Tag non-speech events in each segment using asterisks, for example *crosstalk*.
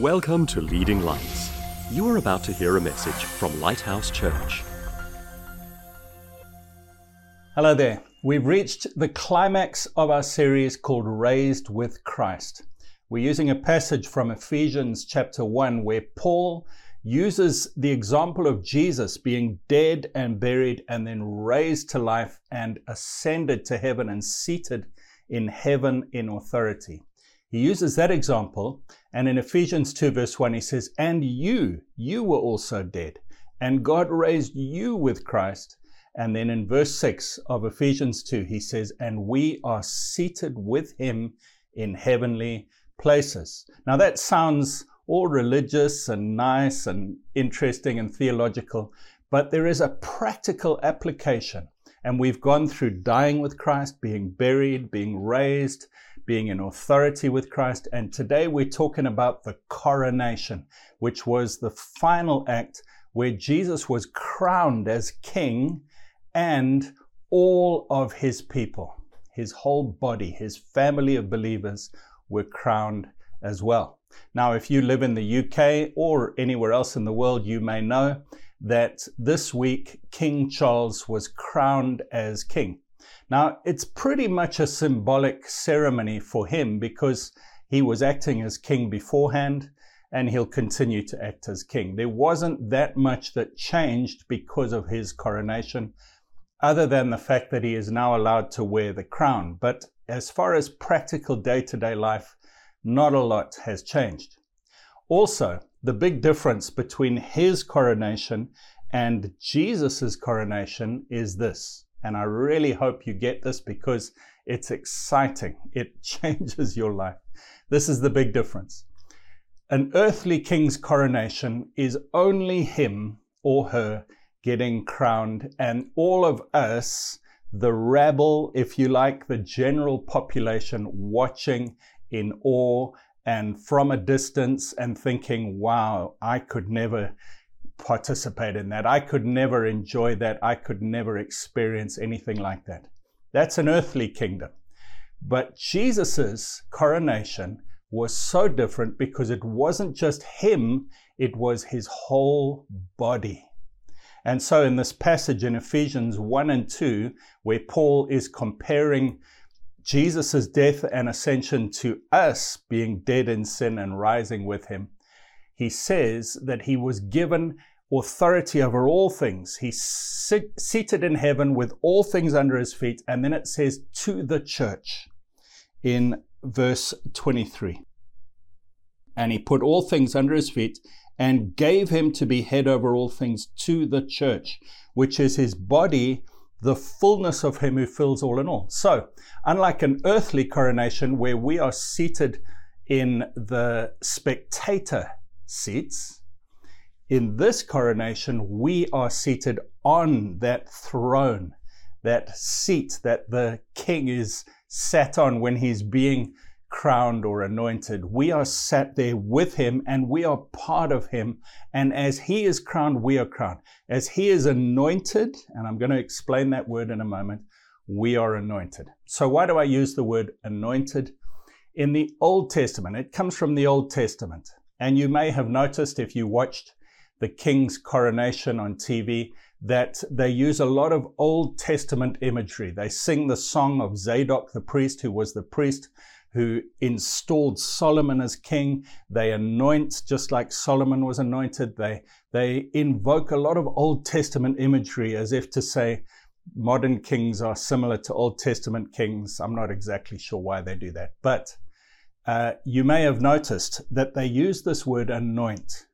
Welcome to Leading Lights. You are about to hear a message from Lighthouse Church. Hello there. We've reached the climax of our series called Raised with Christ. We're using a passage from Ephesians chapter 1 where Paul uses the example of Jesus being dead and buried and then raised to life and ascended to heaven and seated in heaven in authority. He uses that example, and in Ephesians 2, verse 1, he says, And you, you were also dead, and God raised you with Christ. And then in verse 6 of Ephesians 2, he says, And we are seated with him in heavenly places. Now that sounds all religious and nice and interesting and theological, but there is a practical application. And we've gone through dying with Christ, being buried, being raised, being in authority with Christ. And today we're talking about the coronation, which was the final act where Jesus was crowned as king and all of his people, his whole body, his family of believers were crowned as well. Now, if you live in the UK or anywhere else in the world, you may know that this week King Charles was crowned as king. Now, it's pretty much a symbolic ceremony for him because he was acting as king beforehand and he'll continue to act as king. There wasn't that much that changed because of his coronation, other than the fact that he is now allowed to wear the crown. But as far as practical day to day life, not a lot has changed. Also, the big difference between his coronation and Jesus' coronation is this and I really hope you get this because it's exciting. It *laughs* changes your life. This is the big difference. An earthly king's coronation is only him or her getting crowned, and all of us, the rabble, if you like, the general population, watching in awe and from a distance and thinking, wow, I could never participate in that. I could never enjoy that. I could never experience anything like that. That's an earthly kingdom. But Jesus's coronation was so different because it wasn't just him, it was his whole body. And so, in this passage in Ephesians 1 and 2, where Paul is comparing Jesus' death and ascension to us being dead in sin and rising with him, he says that he was given authority over all things. He's seated in heaven with all things under his feet. And then it says, to the church in verse 23. And he put all things under his feet and gave him to be head over all things to the church, which is his body, the fullness of him who fills all in all. So, unlike an earthly coronation where we are seated in the spectator seats, in this coronation, we are seated on that throne, that seat that the king is sat on when he's being crowned or anointed. We are sat there with him and we are part of him. And as he is crowned, we are crowned. As he is anointed, and I'm going to explain that word in a moment, we are anointed. So, why do I use the word anointed? In the Old Testament, it comes from the Old Testament. And you may have noticed if you watched the king's coronation on TV that they use a lot of Old Testament imagery. They sing the song of Zadok the priest, who was the priest who installed Solomon as king. They anoint just like Solomon was anointed. They, they invoke a lot of Old Testament imagery as if to say modern kings are similar to Old Testament kings. I'm not exactly sure why they do that. But uh, you may have noticed that they use this word anoint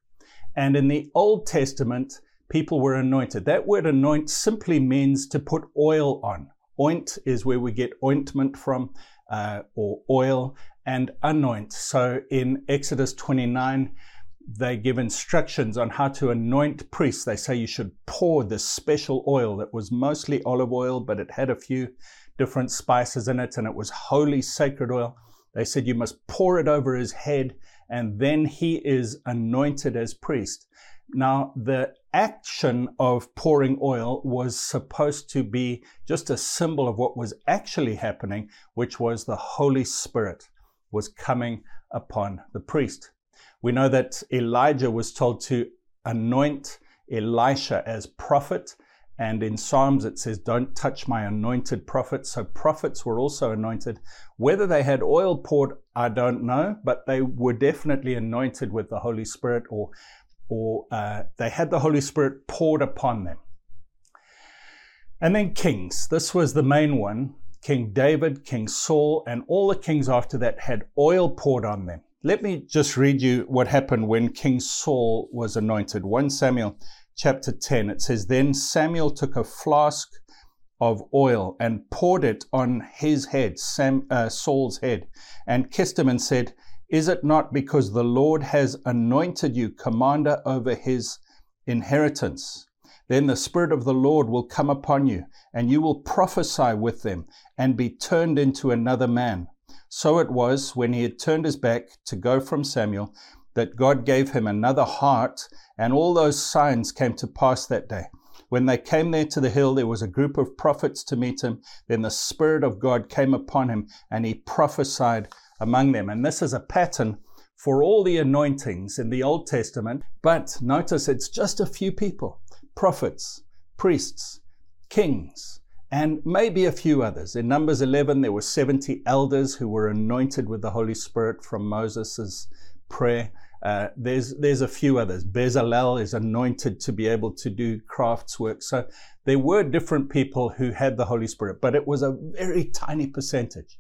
and in the Old Testament, people were anointed. That word anoint simply means to put oil on. Oint is where we get ointment from, uh, or oil, and anoint. So in Exodus 29, they give instructions on how to anoint priests. They say you should pour this special oil that was mostly olive oil, but it had a few different spices in it, and it was holy, sacred oil. They said you must pour it over his head and then he is anointed as priest. Now, the action of pouring oil was supposed to be just a symbol of what was actually happening, which was the Holy Spirit was coming upon the priest. We know that Elijah was told to anoint Elisha as prophet. And in Psalms, it says, Don't touch my anointed prophets. So prophets were also anointed. Whether they had oil poured, I don't know, but they were definitely anointed with the Holy Spirit or, or uh, they had the Holy Spirit poured upon them. And then kings. This was the main one. King David, King Saul, and all the kings after that had oil poured on them. Let me just read you what happened when King Saul was anointed. 1 Samuel chapter 10, it says, Then Samuel took a flask of oil and poured it on his head, Sam, uh, Saul's head, and kissed him and said, Is it not because the Lord has anointed you commander over his inheritance? Then the Spirit of the Lord will come upon you, and you will prophesy with them, and be turned into another man. So it was when he had turned his back to go from Samuel that God gave him another heart, and all those signs came to pass that day. When they came there to the hill, there was a group of prophets to meet him. Then the Spirit of God came upon him, and he prophesied among them. And this is a pattern for all the anointings in the Old Testament. But notice it's just a few people prophets, priests, kings, and maybe a few others. In Numbers 11, there were 70 elders who were anointed with the Holy Spirit from Moses' prayer. Uh, there's there's a few others. Bezalel is anointed to be able to do crafts work. So there were different people who had the Holy Spirit, but it was a very tiny percentage.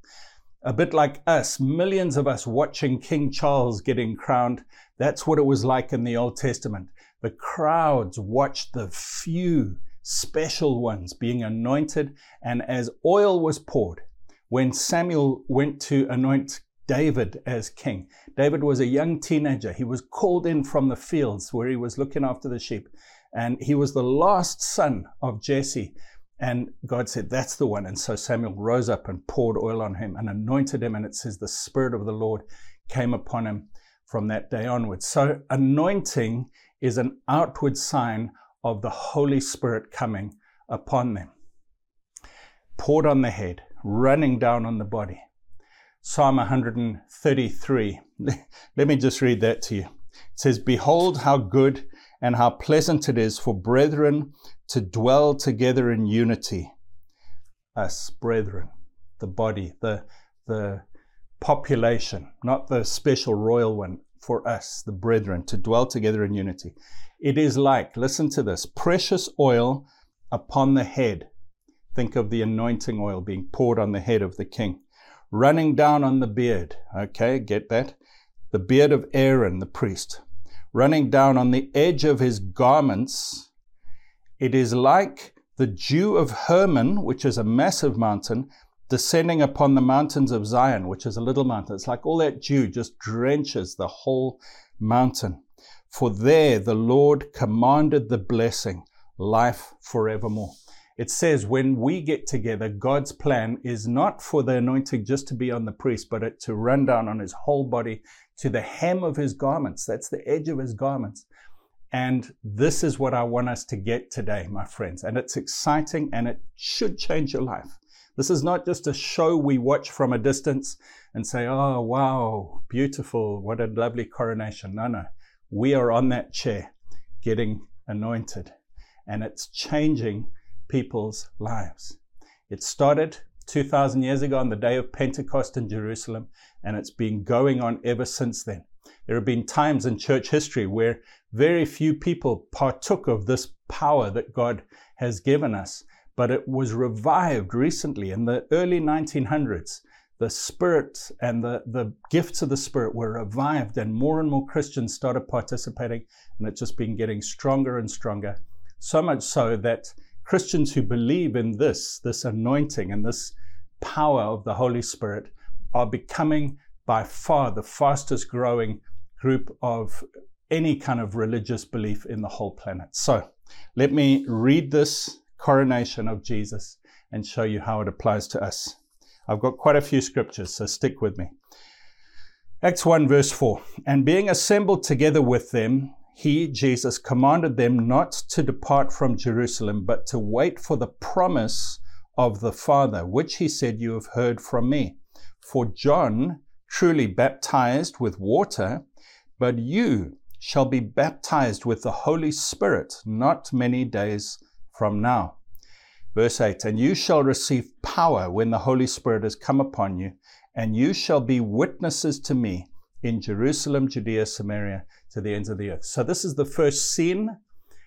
A bit like us, millions of us watching King Charles getting crowned. That's what it was like in the Old Testament. The crowds watched the few special ones being anointed, and as oil was poured, when Samuel went to anoint David as king, David was a young teenager. He was called in from the fields where he was looking after the sheep, and he was the last son of Jesse. And God said, That's the one. And so Samuel rose up and poured oil on him and anointed him. And it says, The Spirit of the Lord came upon him from that day onwards. So anointing is an outward sign of the Holy Spirit coming upon them. Poured on the head, running down on the body. Psalm 133. *laughs* Let me just read that to you. It says, Behold how good and how pleasant it is for brethren to dwell together in unity. Us, brethren, the body, the, the population, not the special royal one, for us, the brethren, to dwell together in unity. It is like, listen to this, precious oil upon the head. Think of the anointing oil being poured on the head of the king, running down on the beard. Okay, get that? The beard of Aaron, the priest, running down on the edge of his garments. It is like the dew of Hermon, which is a massive mountain, descending upon the mountains of Zion, which is a little mountain. It's like all that dew just drenches the whole mountain. For there the Lord commanded the blessing, life forevermore. It says when we get together, God's plan is not for the anointing just to be on the priest, but it to run down on his whole body to the hem of his garments. That's the edge of his garments. And this is what I want us to get today, my friends. And it's exciting and it should change your life. This is not just a show we watch from a distance and say, oh, wow, beautiful, what a lovely coronation. No, no. We are on that chair getting anointed, and it's changing people's lives. It started 2,000 years ago on the day of Pentecost in Jerusalem, and it's been going on ever since then. There have been times in church history where very few people partook of this power that God has given us but it was revived recently in the early 1900s. The Spirit and the, the gifts of the Spirit were revived, and more and more Christians started participating, and it's just been getting stronger and stronger. So much so that Christians who believe in this, this anointing and this power of the Holy Spirit, are becoming by far the fastest growing group of any kind of religious belief in the whole planet. So let me read this coronation of Jesus and show you how it applies to us. I've got quite a few scriptures, so stick with me. Acts 1, verse 4 And being assembled together with them, he, Jesus, commanded them not to depart from Jerusalem, but to wait for the promise of the Father, which he said, You have heard from me. For John truly baptized with water, but you shall be baptized with the Holy Spirit not many days from now. Verse 8 And you shall receive power when the Holy Spirit has come upon you, and you shall be witnesses to me in Jerusalem, Judea, Samaria, to the ends of the earth. So, this is the first scene.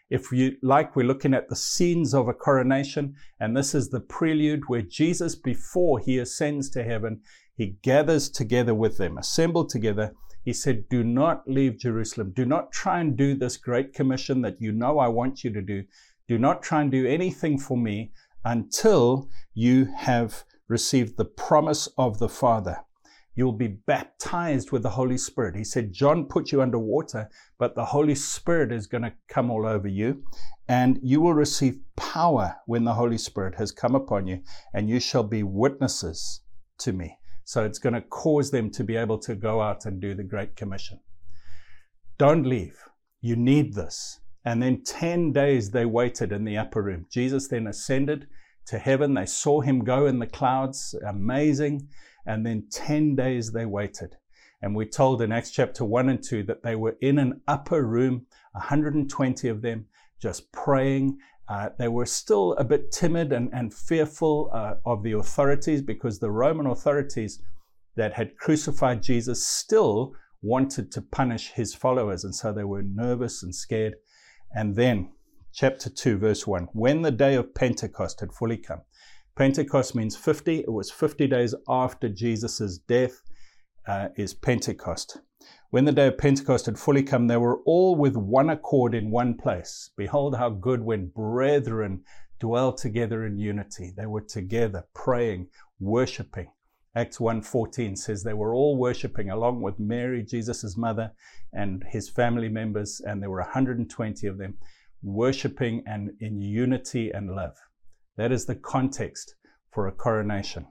If you like, we're looking at the scenes of a coronation, and this is the prelude where Jesus, before he ascends to heaven, he gathers together with them, assembled together. He said, Do not leave Jerusalem. Do not try and do this great commission that you know I want you to do. Do not try and do anything for me until you have received the promise of the Father. You'll be baptized with the Holy Spirit. He said, John put you under water, but the Holy Spirit is going to come all over you, and you will receive power when the Holy Spirit has come upon you, and you shall be witnesses to me. So it's going to cause them to be able to go out and do the Great Commission. Don't leave. You need this. And then 10 days they waited in the upper room. Jesus then ascended to heaven. They saw him go in the clouds. Amazing. And then 10 days they waited. And we're told in Acts chapter 1 and 2 that they were in an upper room, 120 of them, just praying. Uh, they were still a bit timid and, and fearful uh, of the authorities because the Roman authorities that had crucified Jesus still wanted to punish his followers. And so they were nervous and scared. And then, chapter 2, verse 1 when the day of Pentecost had fully come, Pentecost means 50. It was 50 days after Jesus' death, uh, is Pentecost. When the day of Pentecost had fully come, they were all with one accord in one place. Behold, how good when brethren dwell together in unity. They were together, praying, worshiping. Acts 1:14 says they were all worshiping along with Mary, Jesus' mother, and his family members, and there were 120 of them worshiping and in unity and love. That is the context for a coronation.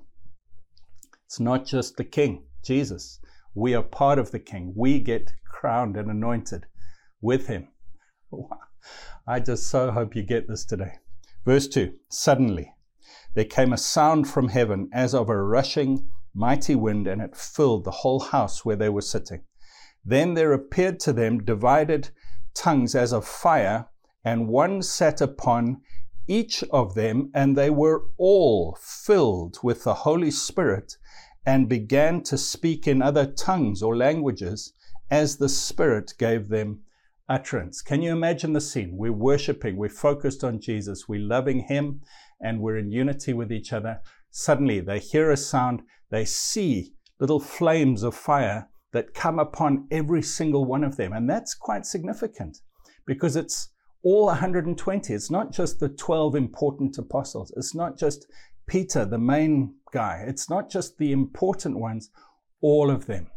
It's not just the king, Jesus. We are part of the king. We get crowned and anointed with him. *laughs* I just so hope you get this today. Verse 2 Suddenly there came a sound from heaven as of a rushing mighty wind, and it filled the whole house where they were sitting. Then there appeared to them divided tongues as of fire, and one sat upon each of them, and they were all filled with the Holy Spirit and began to speak in other tongues or languages as the Spirit gave them utterance. Can you imagine the scene? We're worshiping, we're focused on Jesus, we're loving Him, and we're in unity with each other. Suddenly they hear a sound, they see little flames of fire that come upon every single one of them. And that's quite significant because it's all 120. It's not just the 12 important apostles. It's not just Peter, the main guy. It's not just the important ones, all of them.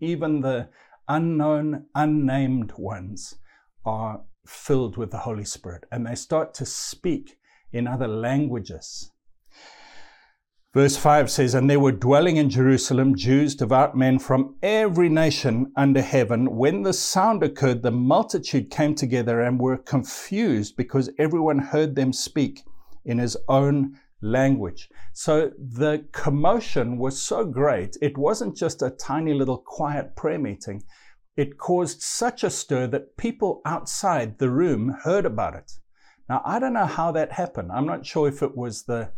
Even the unknown, unnamed ones are filled with the Holy Spirit and they start to speak in other languages. Verse 5 says, And there were dwelling in Jerusalem Jews, devout men from every nation under heaven. When the sound occurred, the multitude came together and were confused because everyone heard them speak in his own language. So the commotion was so great, it wasn't just a tiny little quiet prayer meeting. It caused such a stir that people outside the room heard about it. Now, I don't know how that happened. I'm not sure if it was the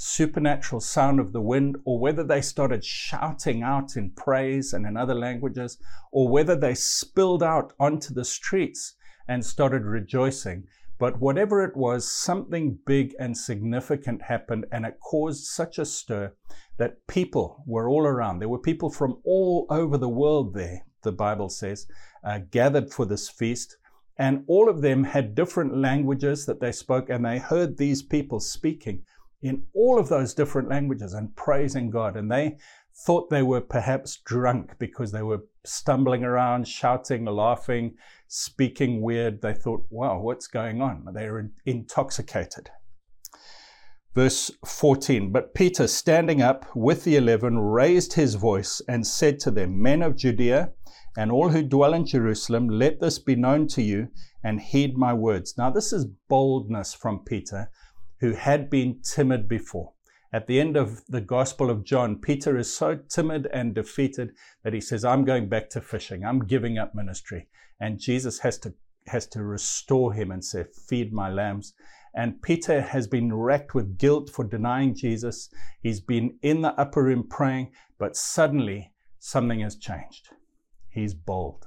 supernatural sound of the wind, or whether they started shouting out in praise and in other languages, or whether they spilled out onto the streets and started rejoicing. But whatever it was, something big and significant happened, and it caused such a stir that people were all around. There were people from all over the world there, the Bible says, uh, gathered for this feast. And all of them had different languages that they spoke, and they heard these people speaking in all of those different languages and praising God. And they thought they were perhaps drunk because they were stumbling around, shouting, laughing, speaking weird. They thought, wow, what's going on? They were intoxicated. Verse 14 But Peter, standing up with the eleven, raised his voice and said to them, Men of Judea, and all who dwell in Jerusalem, let this be known to you and heed my words. Now, this is boldness from Peter who had been timid before. At the end of the Gospel of John, Peter is so timid and defeated that he says, I'm going back to fishing. I'm giving up ministry. And Jesus has to, has to restore him and say, Feed my lambs. And Peter has been racked with guilt for denying Jesus. He's been in the upper room praying, but suddenly something has changed. He's bold.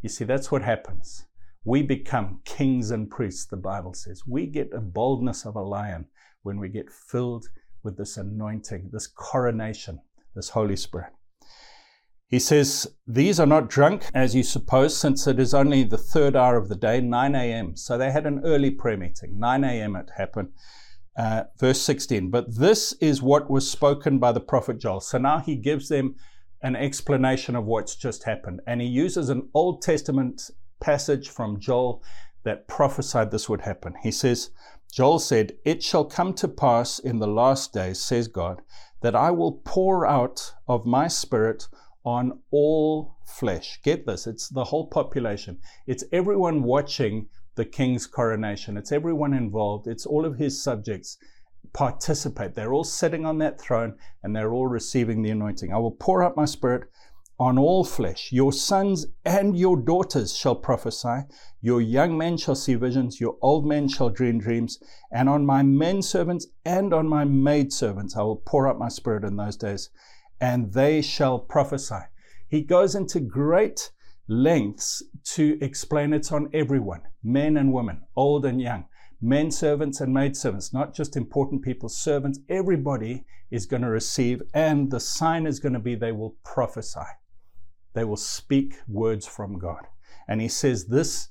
You see, that's what happens. We become kings and priests, the Bible says. We get a boldness of a lion when we get filled with this anointing, this coronation, this Holy Spirit. He says, These are not drunk, as you suppose, since it is only the third hour of the day, 9 a.m. So they had an early prayer meeting. 9 a.m. it happened. Uh, verse 16. But this is what was spoken by the prophet Joel. So now he gives them an explanation of what's just happened. And he uses an Old Testament passage from Joel that prophesied this would happen. He says, Joel said, It shall come to pass in the last days, says God, that I will pour out of my spirit on all flesh. Get this, it's the whole population. It's everyone watching the king's coronation. It's everyone involved. It's all of his subjects participate. They're all sitting on that throne and they're all receiving the anointing. I will pour out my spirit on all flesh. Your sons and your daughters shall prophesy. Your young men shall see visions. Your old men shall dream dreams. And on my men servants and on my maid servants I will pour out my spirit in those days, and they shall prophesy. He goes into great lengths to explain it's on everyone, men and women, old and young men servants and maid servants, not just important people, servants, everybody is going to receive, and the sign is going to be they will prophesy. They will speak words from God. And he says this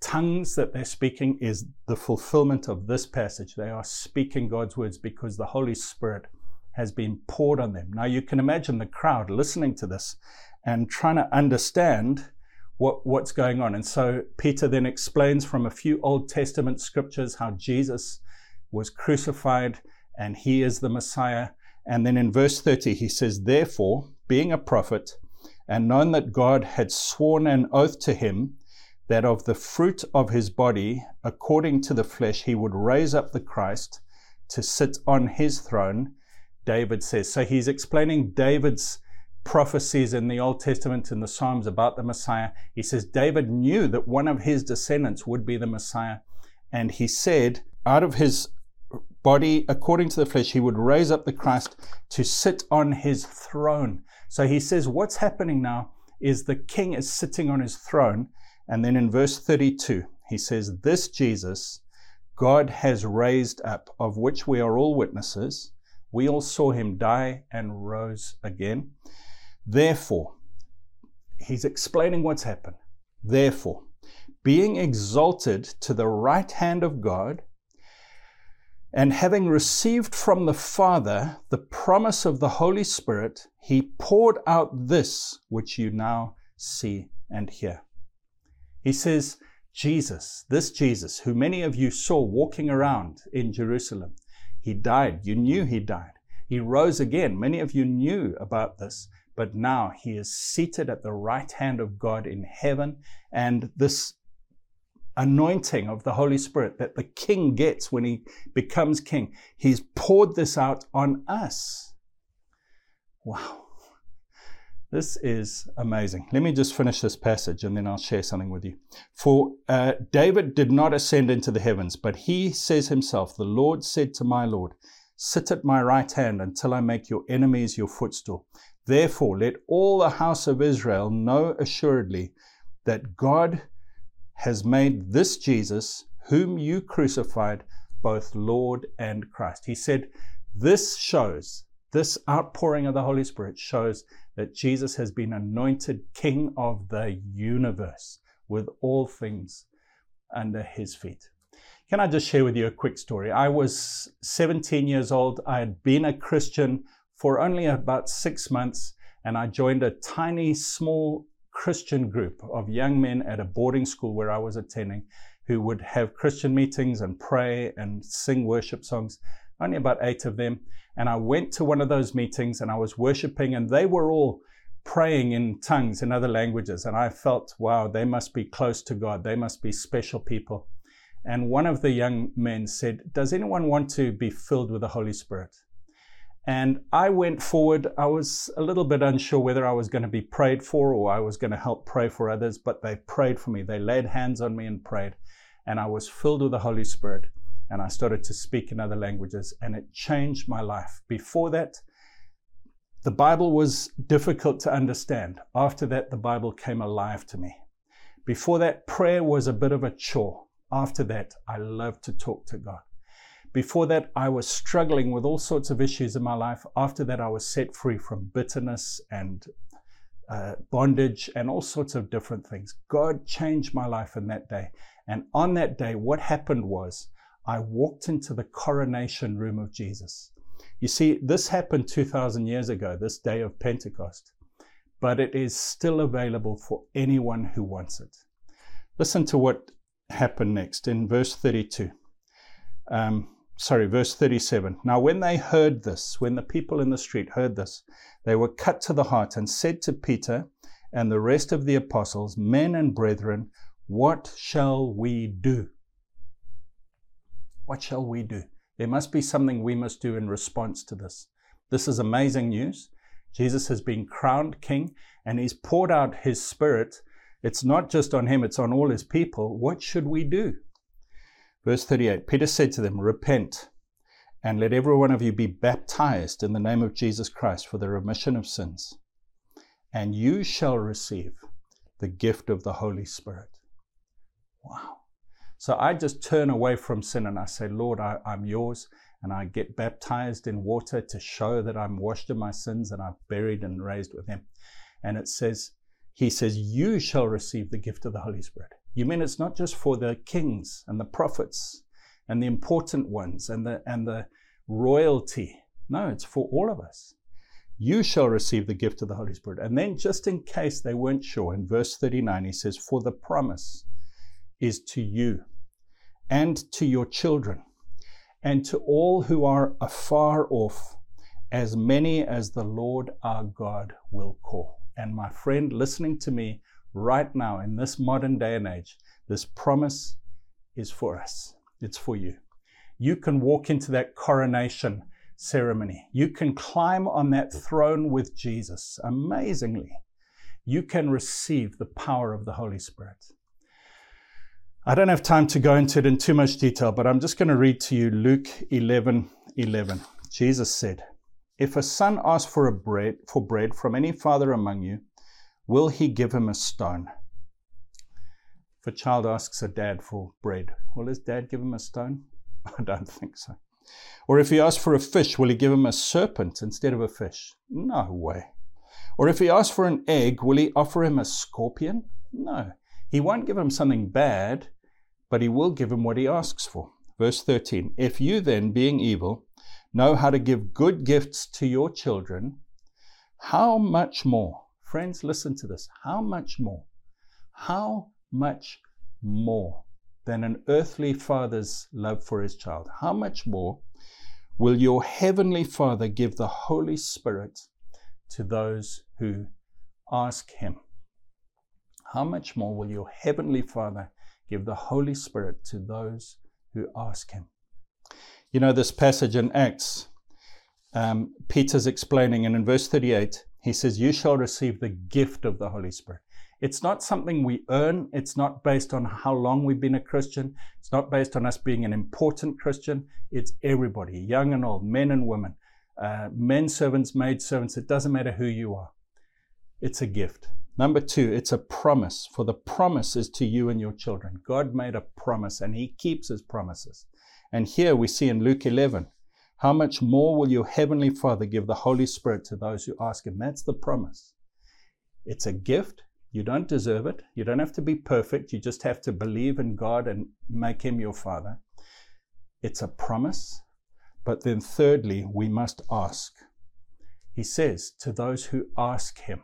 tongues that they're speaking is the fulfillment of this passage. They are speaking God's words because the Holy Spirit has been poured on them. Now you can imagine the crowd listening to this and trying to understand what, what's going on. And so Peter then explains from a few Old Testament scriptures how Jesus was crucified and he is the Messiah. And then in verse 30, he says, Therefore, being a prophet, and known that God had sworn an oath to him that of the fruit of his body, according to the flesh, he would raise up the Christ to sit on his throne, David says. So he's explaining David's prophecies in the Old Testament and the Psalms about the Messiah. He says David knew that one of his descendants would be the Messiah. And he said, out of his body, according to the flesh, he would raise up the Christ to sit on his throne. So he says, what's happening now is the king is sitting on his throne. And then in verse 32, he says, This Jesus God has raised up, of which we are all witnesses. We all saw him die and rose again. Therefore, he's explaining what's happened. Therefore, being exalted to the right hand of God, and having received from the Father the promise of the Holy Spirit, he poured out this which you now see and hear. He says, Jesus, this Jesus, who many of you saw walking around in Jerusalem, he died. You knew he died. He rose again. Many of you knew about this. But now he is seated at the right hand of God in heaven, and this anointing of the Holy Spirit that the king gets when he becomes king, he's poured this out on us. Wow. This is amazing. Let me just finish this passage and then I'll share something with you. For uh, David did not ascend into the heavens, but he says himself, The Lord said to my Lord, Sit at my right hand until I make your enemies your footstool. Therefore, let all the house of Israel know assuredly that God has made this Jesus, whom you crucified, both Lord and Christ. He said, This shows, this outpouring of the Holy Spirit shows that Jesus has been anointed King of the universe with all things under his feet. Can I just share with you a quick story? I was 17 years old. I had been a Christian for only about six months, and I joined a tiny, small Christian group of young men at a boarding school where I was attending who would have Christian meetings and pray and sing worship songs. Only about eight of them. And I went to one of those meetings and I was worshiping, and they were all praying in tongues in other languages. And I felt, wow, they must be close to God. They must be special people. And one of the young men said, Does anyone want to be filled with the Holy Spirit? And I went forward. I was a little bit unsure whether I was going to be prayed for or I was going to help pray for others, but they prayed for me. They laid hands on me and prayed. And I was filled with the Holy Spirit. And I started to speak in other languages, and it changed my life. Before that, the Bible was difficult to understand. After that, the Bible came alive to me. Before that, prayer was a bit of a chore. After that, I loved to talk to God. Before that, I was struggling with all sorts of issues in my life. After that, I was set free from bitterness and uh, bondage and all sorts of different things. God changed my life in that day. And on that day, what happened was I walked into the coronation room of Jesus. You see, this happened 2,000 years ago, this day of Pentecost, but it is still available for anyone who wants it. Listen to what happened next in verse 32. Um, sorry, verse 37. Now, when they heard this, when the people in the street heard this, they were cut to the heart and said to Peter and the rest of the apostles, Men and brethren, what shall we do? What shall we do? There must be something we must do in response to this. This is amazing news. Jesus has been crowned king and he's poured out his spirit. It's not just on him, it's on all his people. What should we do? Verse 38 Peter said to them, Repent, and let every one of you be baptized in the name of Jesus Christ for the remission of sins, and you shall receive the gift of the Holy Spirit. Wow. So I just turn away from sin and I say, Lord, I, am yours. And I get baptized in water to show that I'm washed of my sins and I'm buried and raised with Him. And it says, He says, You shall receive the gift of the Holy Spirit. You mean it's not just for the kings and the prophets and the important ones and the, and the royalty. No, it's for all of us. You shall receive the gift of the Holy Spirit. And then, just in case they weren't sure, in verse 39, he says, For the promise is to you and to your children and to all who are afar off, as many as the Lord our God will call. And my friend, listening to me, right now in this modern day and age, this promise is for us. It's for you. You can walk into that coronation ceremony. You can climb on that throne with Jesus. Amazingly, you can receive the power of the Holy Spirit. I don't have time to go into it in too much detail, but I'm just going to read to you Luke 11 11. Jesus said, If a son asks for, a bread, for bread from any father among you, will he give him a stone? If a child asks a dad for bread, will his dad give him a stone? *laughs* I don't think so. Or if he asks for a fish, will he give him a serpent instead of a fish? No way. Or if he asks for an egg, will he offer him a scorpion? No. He won't give him something bad, but he will give him what he asks for. Verse 13 If you then, being evil, know how to give good gifts to your children, how much more Friends, listen to this. How much more? How much more than an earthly father's love for his child? How much more will your heavenly Father give the Holy Spirit to those who ask him? How much more will your heavenly Father give the Holy Spirit to those who ask him? You know, this passage in Acts, um, Peter's explaining, and in verse 38, he says, You shall receive the gift of the Holy Spirit. It's not something we earn. It's not based on how long we've been a Christian. It's not based on us being an important Christian. It's everybody, young and old, men and women, uh, men servants, maid servants. It doesn't matter who you are. It's a gift. Number two, it's a promise, for the promise is to you and your children. God made a promise and He keeps His promises. And here we see in Luke 11, how much more will your heavenly Father give the Holy Spirit to those who ask Him? That's the promise. It's a gift. You don't deserve it. You don't have to be perfect. You just have to believe in God and make Him your Father. It's a promise. But then, thirdly, we must ask. He says to those who ask Him,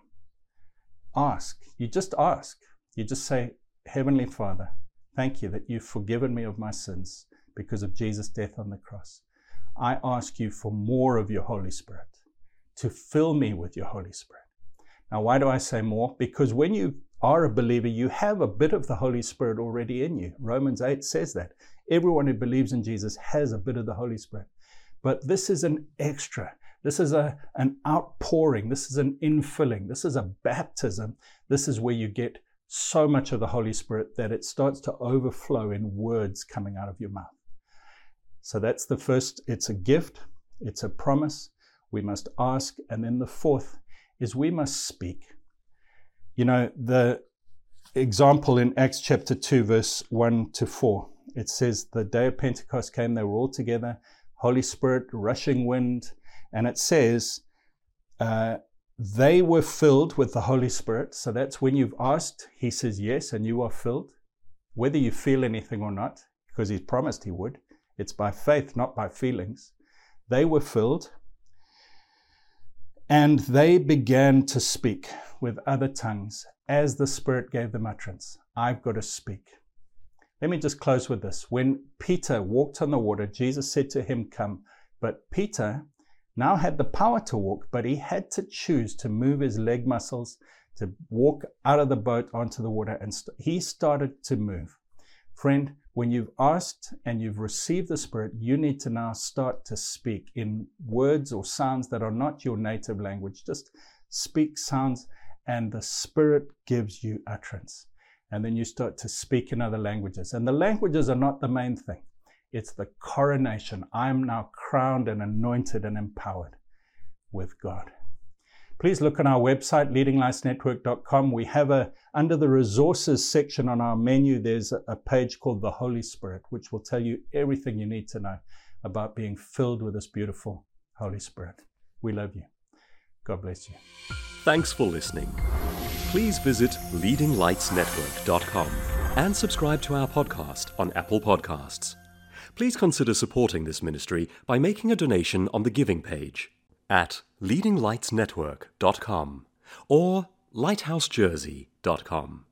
ask. You just ask. You just say, Heavenly Father, thank you that you've forgiven me of my sins because of Jesus' death on the cross. I ask you for more of your Holy Spirit, to fill me with your Holy Spirit. Now, why do I say more? Because when you are a believer, you have a bit of the Holy Spirit already in you. Romans 8 says that. Everyone who believes in Jesus has a bit of the Holy Spirit. But this is an extra. This is a, an outpouring. This is an infilling. This is a baptism. This is where you get so much of the Holy Spirit that it starts to overflow in words coming out of your mouth. So that's the first. It's a gift, it's a promise. We must ask. And then the fourth is we must speak. You know, the example in Acts chapter 2, verse 1 to 4, it says, The day of Pentecost came, they were all together, Holy Spirit, rushing wind. And it says, uh, they were filled with the Holy Spirit. So that's when you've asked, He says yes, and you are filled, whether you feel anything or not, because He's promised He would. It's by faith, not by feelings. They were filled, and they began to speak with other tongues as the Spirit gave them utterance. I've got to speak. Let me just close with this. When Peter walked on the water, Jesus said to him, Come. But Peter now had the power to walk, but he had to choose to move his leg muscles to walk out of the boat onto the water, and st- he started to move. Friend, when you've asked and you've received the Spirit, you need to now start to speak in words or sounds that are not your native language. Just speak sounds, and the Spirit gives you utterance. And then you start to speak in other languages. And the languages are not the main thing. It's the coronation. I am now crowned and anointed and empowered with God. Please look on our website, leadinglightsnetwork.com. We have a, under the resources section on our menu, there's a page called the Holy Spirit, which will tell you everything you need to know about being filled with this beautiful Holy Spirit. We love you. God bless you. Thanks for listening. Please visit leadinglightsnetwork.com and subscribe to our podcast on Apple Podcasts please consider supporting this ministry by making a donation on the giving page at leadinglightsnetwork.com or lighthousejersey.com.